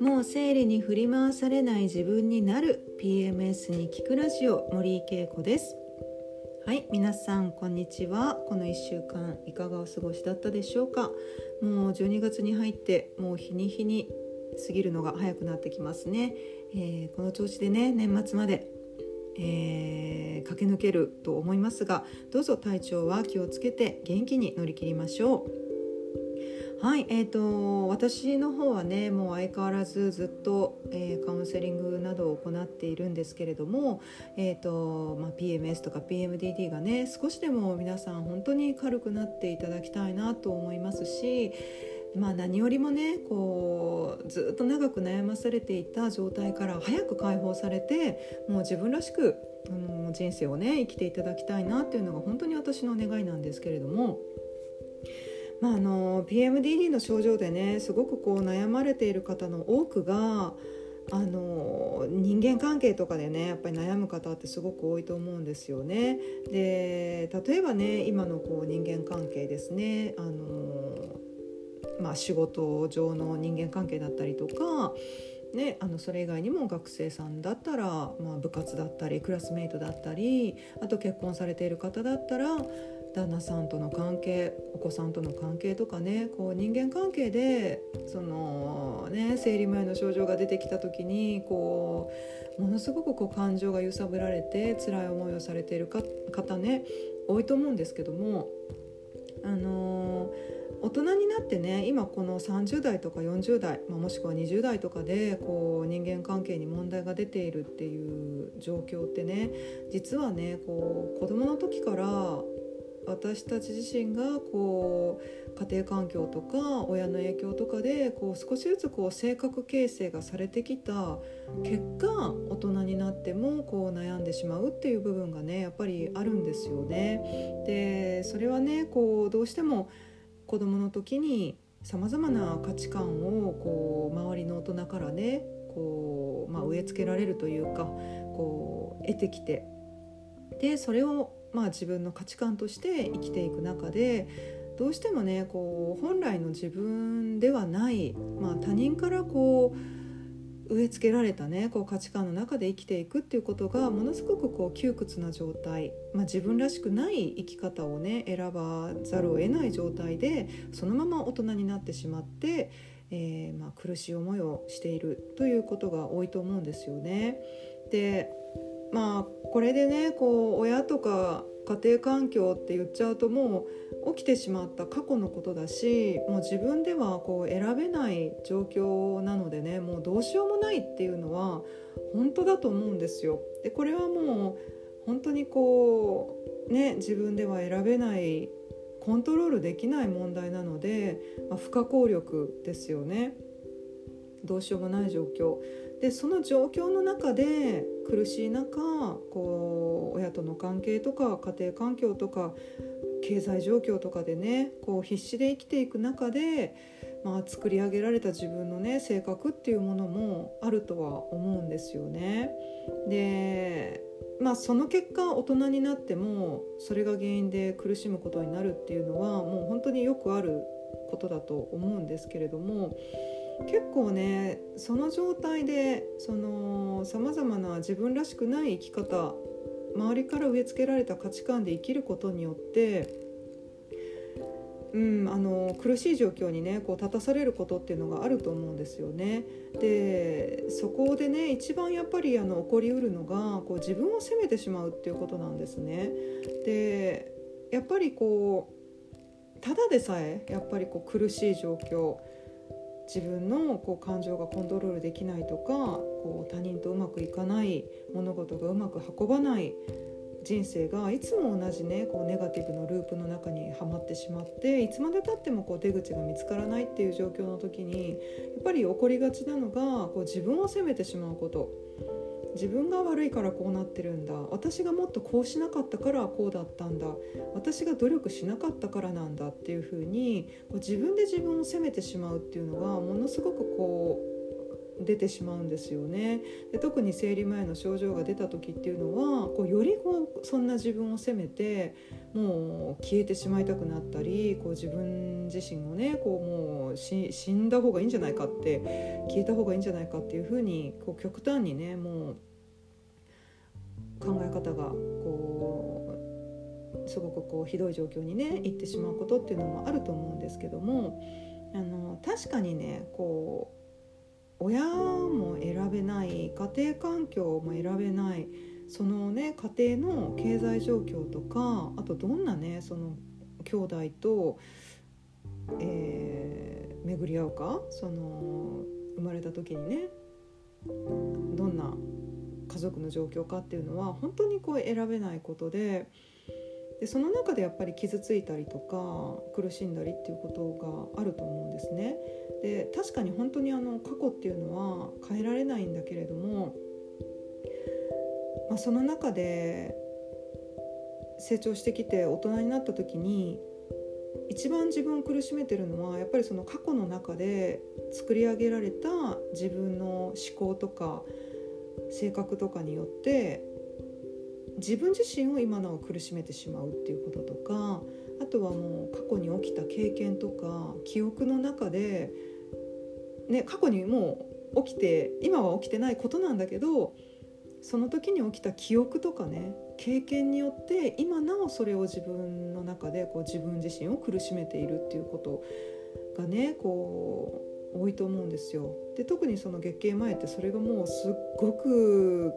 もう生理に振り回されない自分になる。PMS に聞くラジオ森井恵子です。はい皆さんこんにちは。この1週間いかがお過ごしだったでしょうか。もう12月に入ってもう日に日に過ぎるのが早くなってきますね、えー、この調子でね年末までえー、駆け抜けると思いますがどうぞ体調は気をつけて元気に乗り切りましょう。はいえーと、私の方はねもう相変わらずずっと、えー、カウンセリングなどを行っているんですけれども、えーとまあ、PMS とか PMDD がね少しでも皆さん本当に軽くなっていただきたいなと思いますし、まあ、何よりもねこうずっと長く悩まされていた状態から早く解放されてもう自分らしくあの人生をね生きていただきたいなっていうのが本当に私の願いなんですけれども。まあ、あの PMDD の症状でねすごくこう悩まれている方の多くがあの人間関係とかでねやっぱり悩む方ってすごく多いと思うんですよね。で例えばね今のこう人間関係ですねあの、まあ、仕事上の人間関係だったりとかね、あのそれ以外にも学生さんだったら、まあ、部活だったりクラスメートだったりあと結婚されている方だったら旦那さんとの関係お子さんとの関係とかねこう人間関係でその、ね、生理前の症状が出てきた時にこうものすごくこう感情が揺さぶられて辛い思いをされている方ね多いと思うんですけどもあの大人になってね今この30代とか40代、まあ、もしくは20代とかでこう人間関係に問題が出ているっていう状況ってね実はねこう子供の時から私たち自身がこう家庭環境とか親の影響とかでこう少しずつこう性格形成がされてきた結果大人になってもこう悩んでしまうっていう部分がねやっぱりあるんですよね。でそれはねこうどうしても子どもの時にさまざまな価値観をこう周りの大人からねこう、まあ、植え付けられるというかこう得てきてでそれをまあ、自分の価値観として生きていく中でどうしてもねこう本来の自分ではない、まあ、他人からこう植え付けられたねこう価値観の中で生きていくっていうことがものすごくこう窮屈な状態、まあ、自分らしくない生き方をね選ばざるを得ない状態でそのまま大人になってしまって、えー、まあ苦しい思いをしているということが多いと思うんですよね。でまあこれでねこう親とか家庭環境って言っちゃうともう起きてしまった過去のことだしもう自分ではこう選べない状況なのでねもうどうしようもないっていうのは本当だと思うんですよ。でこれはもう本当にこうね自分では選べないコントロールできない問題なので、まあ、不可抗力ですよね。どうしようもない状況でその状況の中で苦しい中こう親との関係とか家庭環境とか経済状況とかでねこう必死で生きていく中で、まあ、作り上げられた自分のね性格っていうものもあるとは思うんですよね。でまあその結果大人になってもそれが原因で苦しむことになるっていうのはもう本当によくあることだと思うんですけれども結構ねその状態でそのさまざまな自分らしくない生き方周りから植え付けられた価値観で生きることによってうん、あの苦しい状況にねこう立たされることっていうのがあると思うんですよね。でそこでね一番やっぱりあの起こりうるのがこう自分を責めてしまうっていうことなんですね。でやっぱりこうただでさえやっぱりこう苦しい状況自分のこう感情がコントロールできないとかこう他人とうまくいかない物事がうまく運ばない人生がいつも同じねこうネガティブのループの中にはまってしまっていつまでたってもこう出口が見つからないっていう状況の時にやっぱり起こりがちなのがこう自分を責めてしまうこと。自分が悪いからこうなってるんだ。私がもっとこうしなかったからこうだったんだ。私が努力しなかったからなんだっていうふうにこう自分で自分を責めてしまうっていうのがものすごくこう出てしまうんですよね。で特に生理前の症状が出た時っていうのはこうよりこうそんな自分を責めてもう消えてしまいたくなったりこう自分自身をねこうもう死んだ方がいいんじゃないかって消えた方がいいんじゃないかっていうふうにこう極端にねもう考え方がこうすごくこうひどい状況にね行ってしまうことっていうのもあると思うんですけどもあの確かにねこう親も選べない家庭環境も選べないそのね家庭の経済状況とかあとどんなねその兄弟と、えー、巡り合うかその生まれた時にねどんな家族の状況かっていうのは本当にこう選べないことででその中でやっぱり傷ついたりとか苦しんだりっていうことがあると思うんですね。で確かに本当にあの過去っていうのは変えられないんだけれども、まあ、その中で成長してきて大人になった時に一番自分を苦しめてるのはやっぱりその過去の中で作り上げられた自分の思考とか性格とかによって自分自身を今なお苦しめてしまうっていうこととかあとはもう過去に起きた経験とか記憶の中で、ね、過去にもう起きて今は起きてないことなんだけどその時に起きた記憶とかね経験によって今なおそれを自分の中でこう自分自身を苦しめているっていうことがねこう多いと思うんですよ。で特にその月経前ってそれがもうすっごく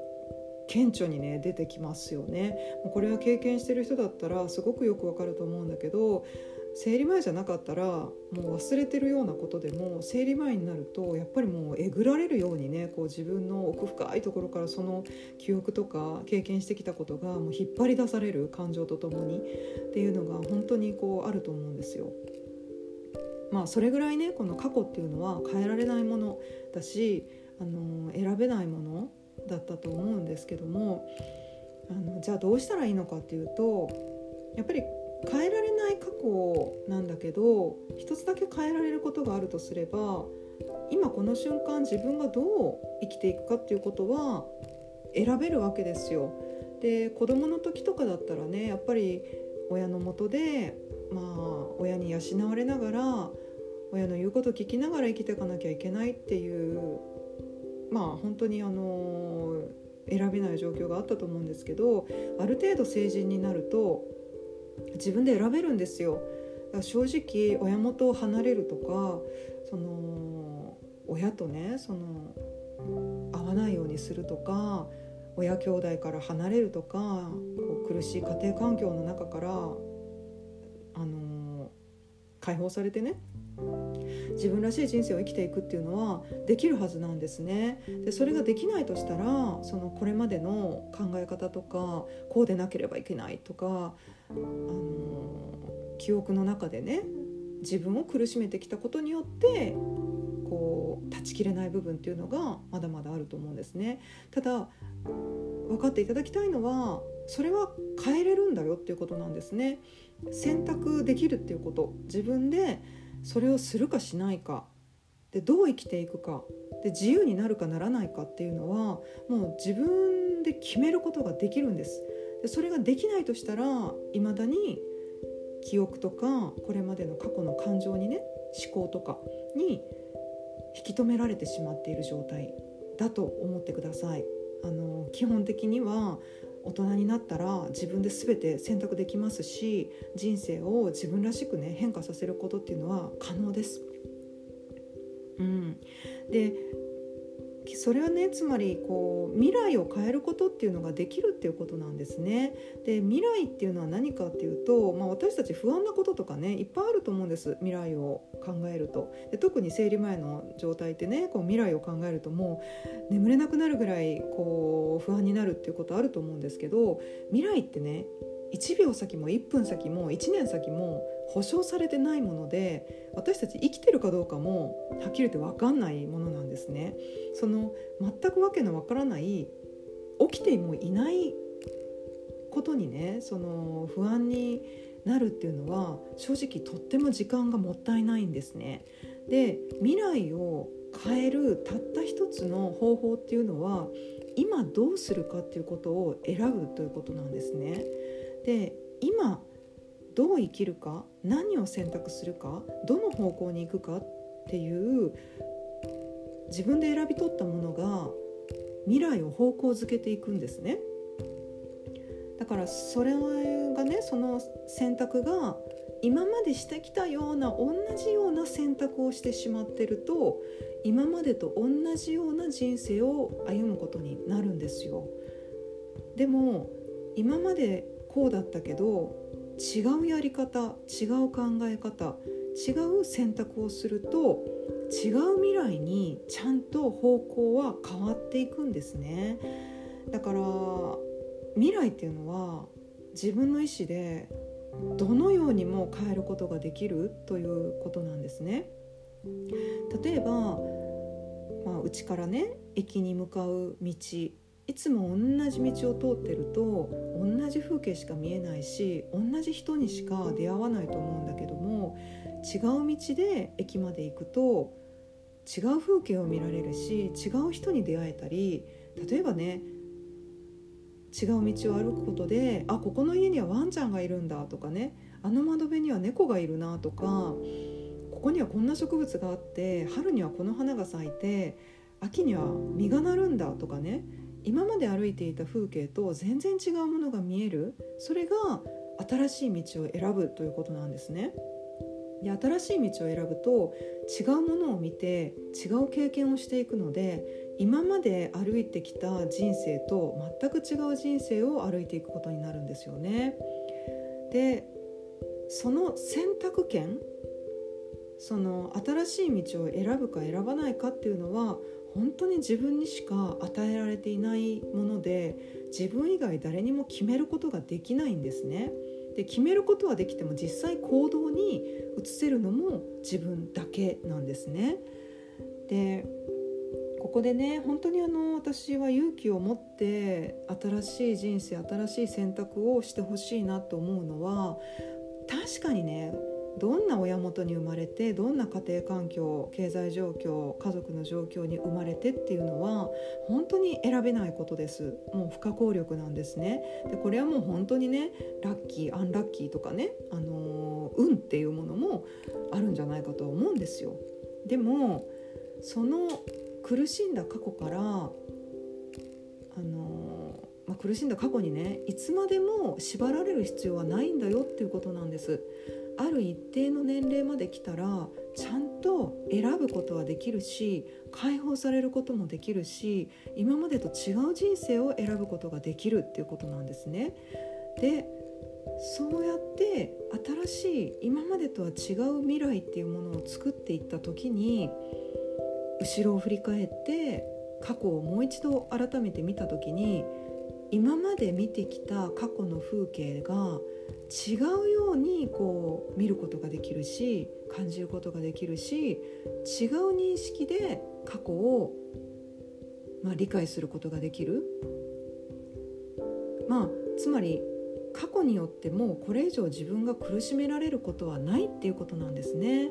顕著にね出てきますよねこれは経験してる人だったらすごくよくわかると思うんだけど生理前じゃなかったらもう忘れてるようなことでも生理前になるとやっぱりもうえぐられるようにねこう自分の奥深いところからその記憶とか経験してきたことがもう引っ張り出される感情とともにっていうのが本当にこうあると思うんですよ。まあそれぐらいねこの過去っていうのは変えられないものだしあの選べないものだったと思うんですけどもあのじゃあどうしたらいいのかっていうとやっぱり変えられない過去なんだけど一つだけ変えられることがあるとすれば今この瞬間自分がどう生きていくかっていうことは選べるわけですよ。で子供の時とかだったらねやっぱり親のもとでまあ親に養われながら親の言うこと聞きながら生きていかなきゃいけないっていうまあ本当にあの選べない状況があったと思うんですけどある程度成人になると自分で選べるんですよ。正直親元を離れるとかその親とねその会わないようにするとか親兄弟から離れるとかこう苦しい家庭環境の中からあの解放されてね自分らしい人生を生きていくっていうのはできるはずなんですね。でそれができないとしたらそのこれまでの考え方とかこうでなければいけないとかあの記憶の中でね自分を苦しめてきたことによってこう断ち切れない部分っていうのがまだまだあると思うんですね。ただ分かっていただきたいのはそれは変えれるんだよっていうことなんですね。選択できるっていうこと自分でそれをするかしないか。でどう生きていくか。で自由になるかならないかっていうのはもう自分で決めることができるんです。でそれができないとしたらいまだに記憶とかこれまでの過去の感情にね思考とかに引き止められてしまっている状態だと思ってください。あの基本的には大人になったら自分で全て選択できますし人生を自分らしくね変化させることっていうのは可能です。うん、でそれはねつまりこう未来を変えることっていうのができるっていうことなんですね。で未来っていうのは何かっていうと、まあ、私たち不安なこととかねいっぱいあると思うんです未来を考えると。で特に生理前の状態ってねこう未来を考えるともう眠れなくなるぐらいこう不安になるっていうことあると思うんですけど未来ってね1秒先も1分先も1年先も保証されてないもので私たち生きてるかどうかもはっきり言って分かんないものなんですね。その全くわけのわからない起きてもいないことにねその不安になるっていうのは正直とっても時間がもったいないんですね。で未来を変えるたった一つの方法っていうのは今どうするかっていうことを選ぶということなんですね。で今どう生きるか何を選択するかどの方向に行くかっていう自分で選び取ったものが未来を方向づけていくんですね。だからそれがねその選択が今までしてきたような同じような選択をしてしまってると今までと同じような人生を歩むことになるんですよ。でも今までこうだったけど違うやり方違う考え方違う選択をすると違う未来にちゃんと方向は変わっていくんですね。だから未来っていうのは自分の意思でどのようにも変えることができるということなんですね。例えばまあ、家からね駅に向かう道いつも同じ道を通ってると同じ風景しか見えないし同じ人にしか出会わないと思うんだけども違う道で駅まで行くと違う風景を見られるし違う人に出会えたり例えばね違う道を歩くことであここの家にはワンちゃんがいるんだとかねあの窓辺には猫がいるなとかここにはこんな植物があって春にはこの花が咲いて秋には実がなるんだとかね今まで歩いていた風景と全然違うものが見えるそれが新しい道を選ぶということなんですね。で新しい道を選ぶと違うものを見て違う経験をしていくので今まで歩いてきた人生と全く違う人生を歩いていくことになるんですよね。でその選択権その新しい道を選ぶか選ばないかっていうのは本当に自分にしか与えられていないもので自分以外誰にも決めることができないんですね。で決めることはできても実際行動に移せるのも自分だけなんですね。でここでね本当にあの私は勇気を持って新しい人生新しい選択をしてほしいなと思うのは確かにねどんな親元に生まれてどんな家庭環境経済状況家族の状況に生まれてっていうのは本当に選べないことです。もう不可抗力なんですね。でこれはもう本当にねラッキーアンラッキーとかね、あのー、運っていうものもあるんじゃないかとは思うんですよ。でもその苦しんだ過去からあのー、まあ、苦しんだ過去にねいつまでも縛られる必要はないんだよっていうことなんです。ある一定の年齢まで来たらちゃんと選ぶことはできるし解放されることもできるし今までと違う人生を選ぶことができるっていうことなんですね。でそうやって新しい今までとは違う未来っていうものを作っていった時に後ろを振り返って過去をもう一度改めて見た時に今まで見てきた過去の風景が違うようにこう見ることができるし感じることができるし違う認識で過去を、まあ、理解することができる。まあ、つまり過去によってもこれ以上自分が苦しめられることはないっていうことなんですね。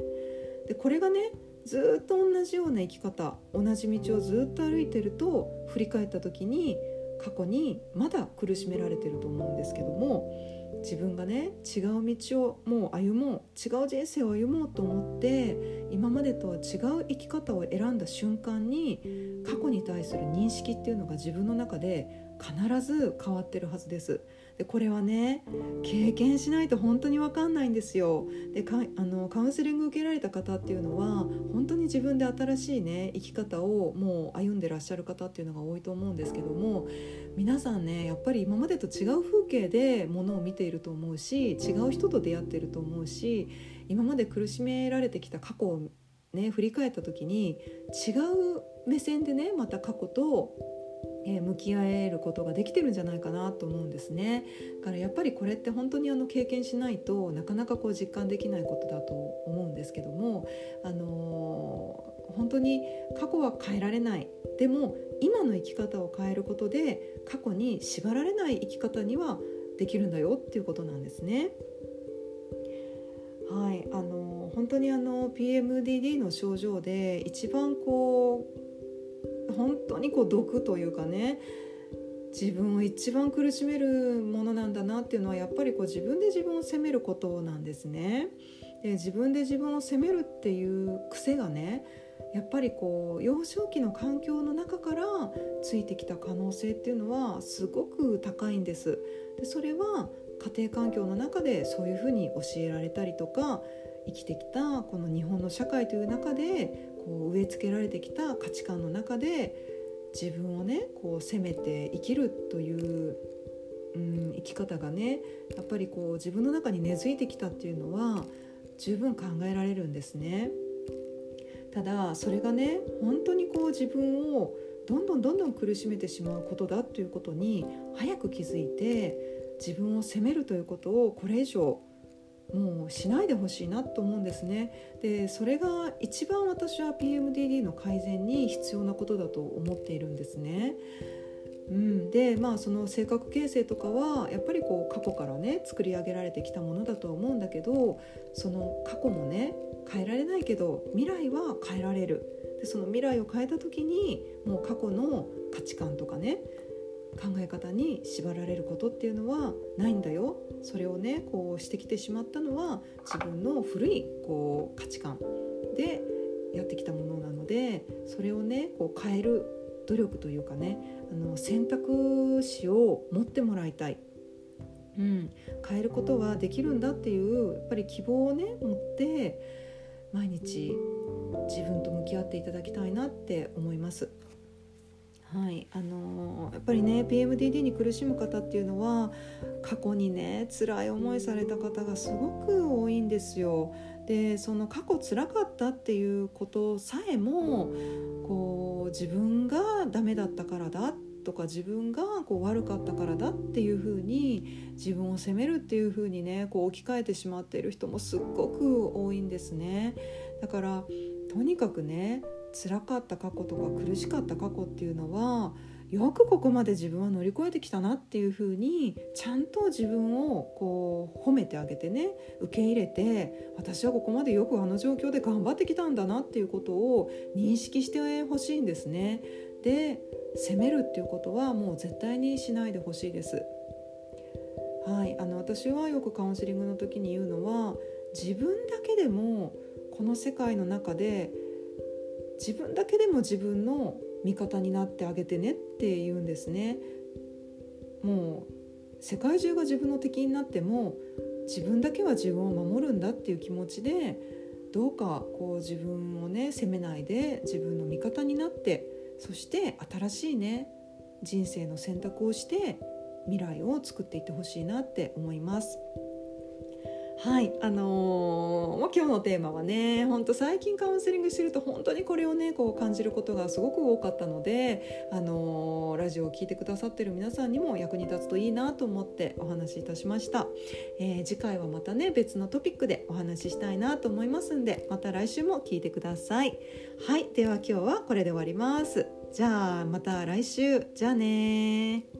でこれがねずっと同じような生き方同じ道をずっと歩いてると振り返った時に過去にまだ苦しめられてると思うんですけども自分がね違う道をもう歩もう違う人生を歩もうと思って今までとは違う生き方を選んだ瞬間に過去に対する認識っていうのが自分の中で必ず変わってるはずです。でこれはね経験しないと本当に分かんないんですよ。でかあのカウンセリング受けられた方っていうのは本当に自分で新しいね生き方をもう歩んでらっしゃる方っていうのが多いと思うんですけども皆さんねやっぱり今までと違う風景でものを見ていると思うし違う人と出会ってると思うし今まで苦しめられてきた過去をね振り返った時に違う目線でねまた過去とえ向き合えることができてるんじゃないかなと思うんですね。だからやっぱりこれって本当にあの経験しないとなかなかこう実感できないことだと思うんですけども、あのー、本当に過去は変えられないでも今の生き方を変えることで過去に縛られない生き方にはできるんだよっていうことなんですね。はいあの本当にあの PMDD の症状で一番こう本当にこう毒というかね自分を一番苦しめるものなんだなっていうのはやっぱりこう自分で自分を責めることなんですね。で自分で自分を責めるっていう癖がねやっぱりこう幼少期の環境の中からついてきた可能性っていうのはすごく高いんです。でそれは家庭環境の中でそういうふうに教えられたりとか生きてきたこの日本の社会という中でこう植え付けられてきた価値観の中で自分をねこう責めて生きるという、うん、生き方がねやっぱりこう自分の中に根付いてきたっていうのは十分考えられるんですね。ただそれがね本当にこう自分をどんどんどんどん苦しめてしまうことだということに早く気づいて自分を責めるということをこれ以上もうしないでほしいなと思うんですね。でそれが一番私は PMDD の改善に必要なことだと思っているんですね。うん、でまあその性格形成とかはやっぱりこう過去からね作り上げられてきたものだとは思うんだけどその過去もね変えられないけど未来は変えられる。でその未来を変えた時にもう過去の価値観とかね考え方に縛られることっていうのはないんだよ。それをねこうしてきてしまったのは自分の古いこう価値観でやってきたものなのでそれをねこう変える努力というかねあの選択肢を持ってもらいたい、うん、変えることはできるんだっていうやっぱり希望をね持って毎日自分と向き合っていただきたいなって思います。はいあのー、やっぱりね PMDD に苦しむ方っていうのは過去にね辛い思いされた方がすごく多いんですよ。でその過去辛かったっていうことさえもこう自分がダメだったからだとか自分がこう悪かったからだっていうふうに自分を責めるっていうふうにねこう置き換えてしまっている人もすっごく多いんですね。だからとにかくね辛かった過去とか苦しかった過去っていうのはよくここまで自分は乗り越えてきたなっていうふうにちゃんと自分をこう褒めてあげてね受け入れて私はここまでよくあの状況で頑張ってきたんだなっていうことを認識してほしいんですね。で責めるっていうことはもう絶対にしないでほしいです。はい、あの私はよくカウンセリングの時に言うのは自分だけでもこの世界の中で自分だけでも自分の味方になってあげてねって言うんですね。もう世界中が自分の敵になっても自分だけは自分を守るんだっていう気持ちでどうかこう自分をね責めないで自分の味方になってそして新しいね人生の選択をして未来を作っていってほしいなって思います。はい。あのー、今日のテーマはね本当最近カウンセリングしてると本当にこれをねこう感じることがすごく多かったので、あのー、ラジオを聴いてくださってる皆さんにも役に立つといいなと思ってお話しいたしました、えー、次回はまたね別のトピックでお話ししたいなと思いますんでまた来週も聞いてください。はい。では今日はこれで終わります。じゃあまた来週。じゃあね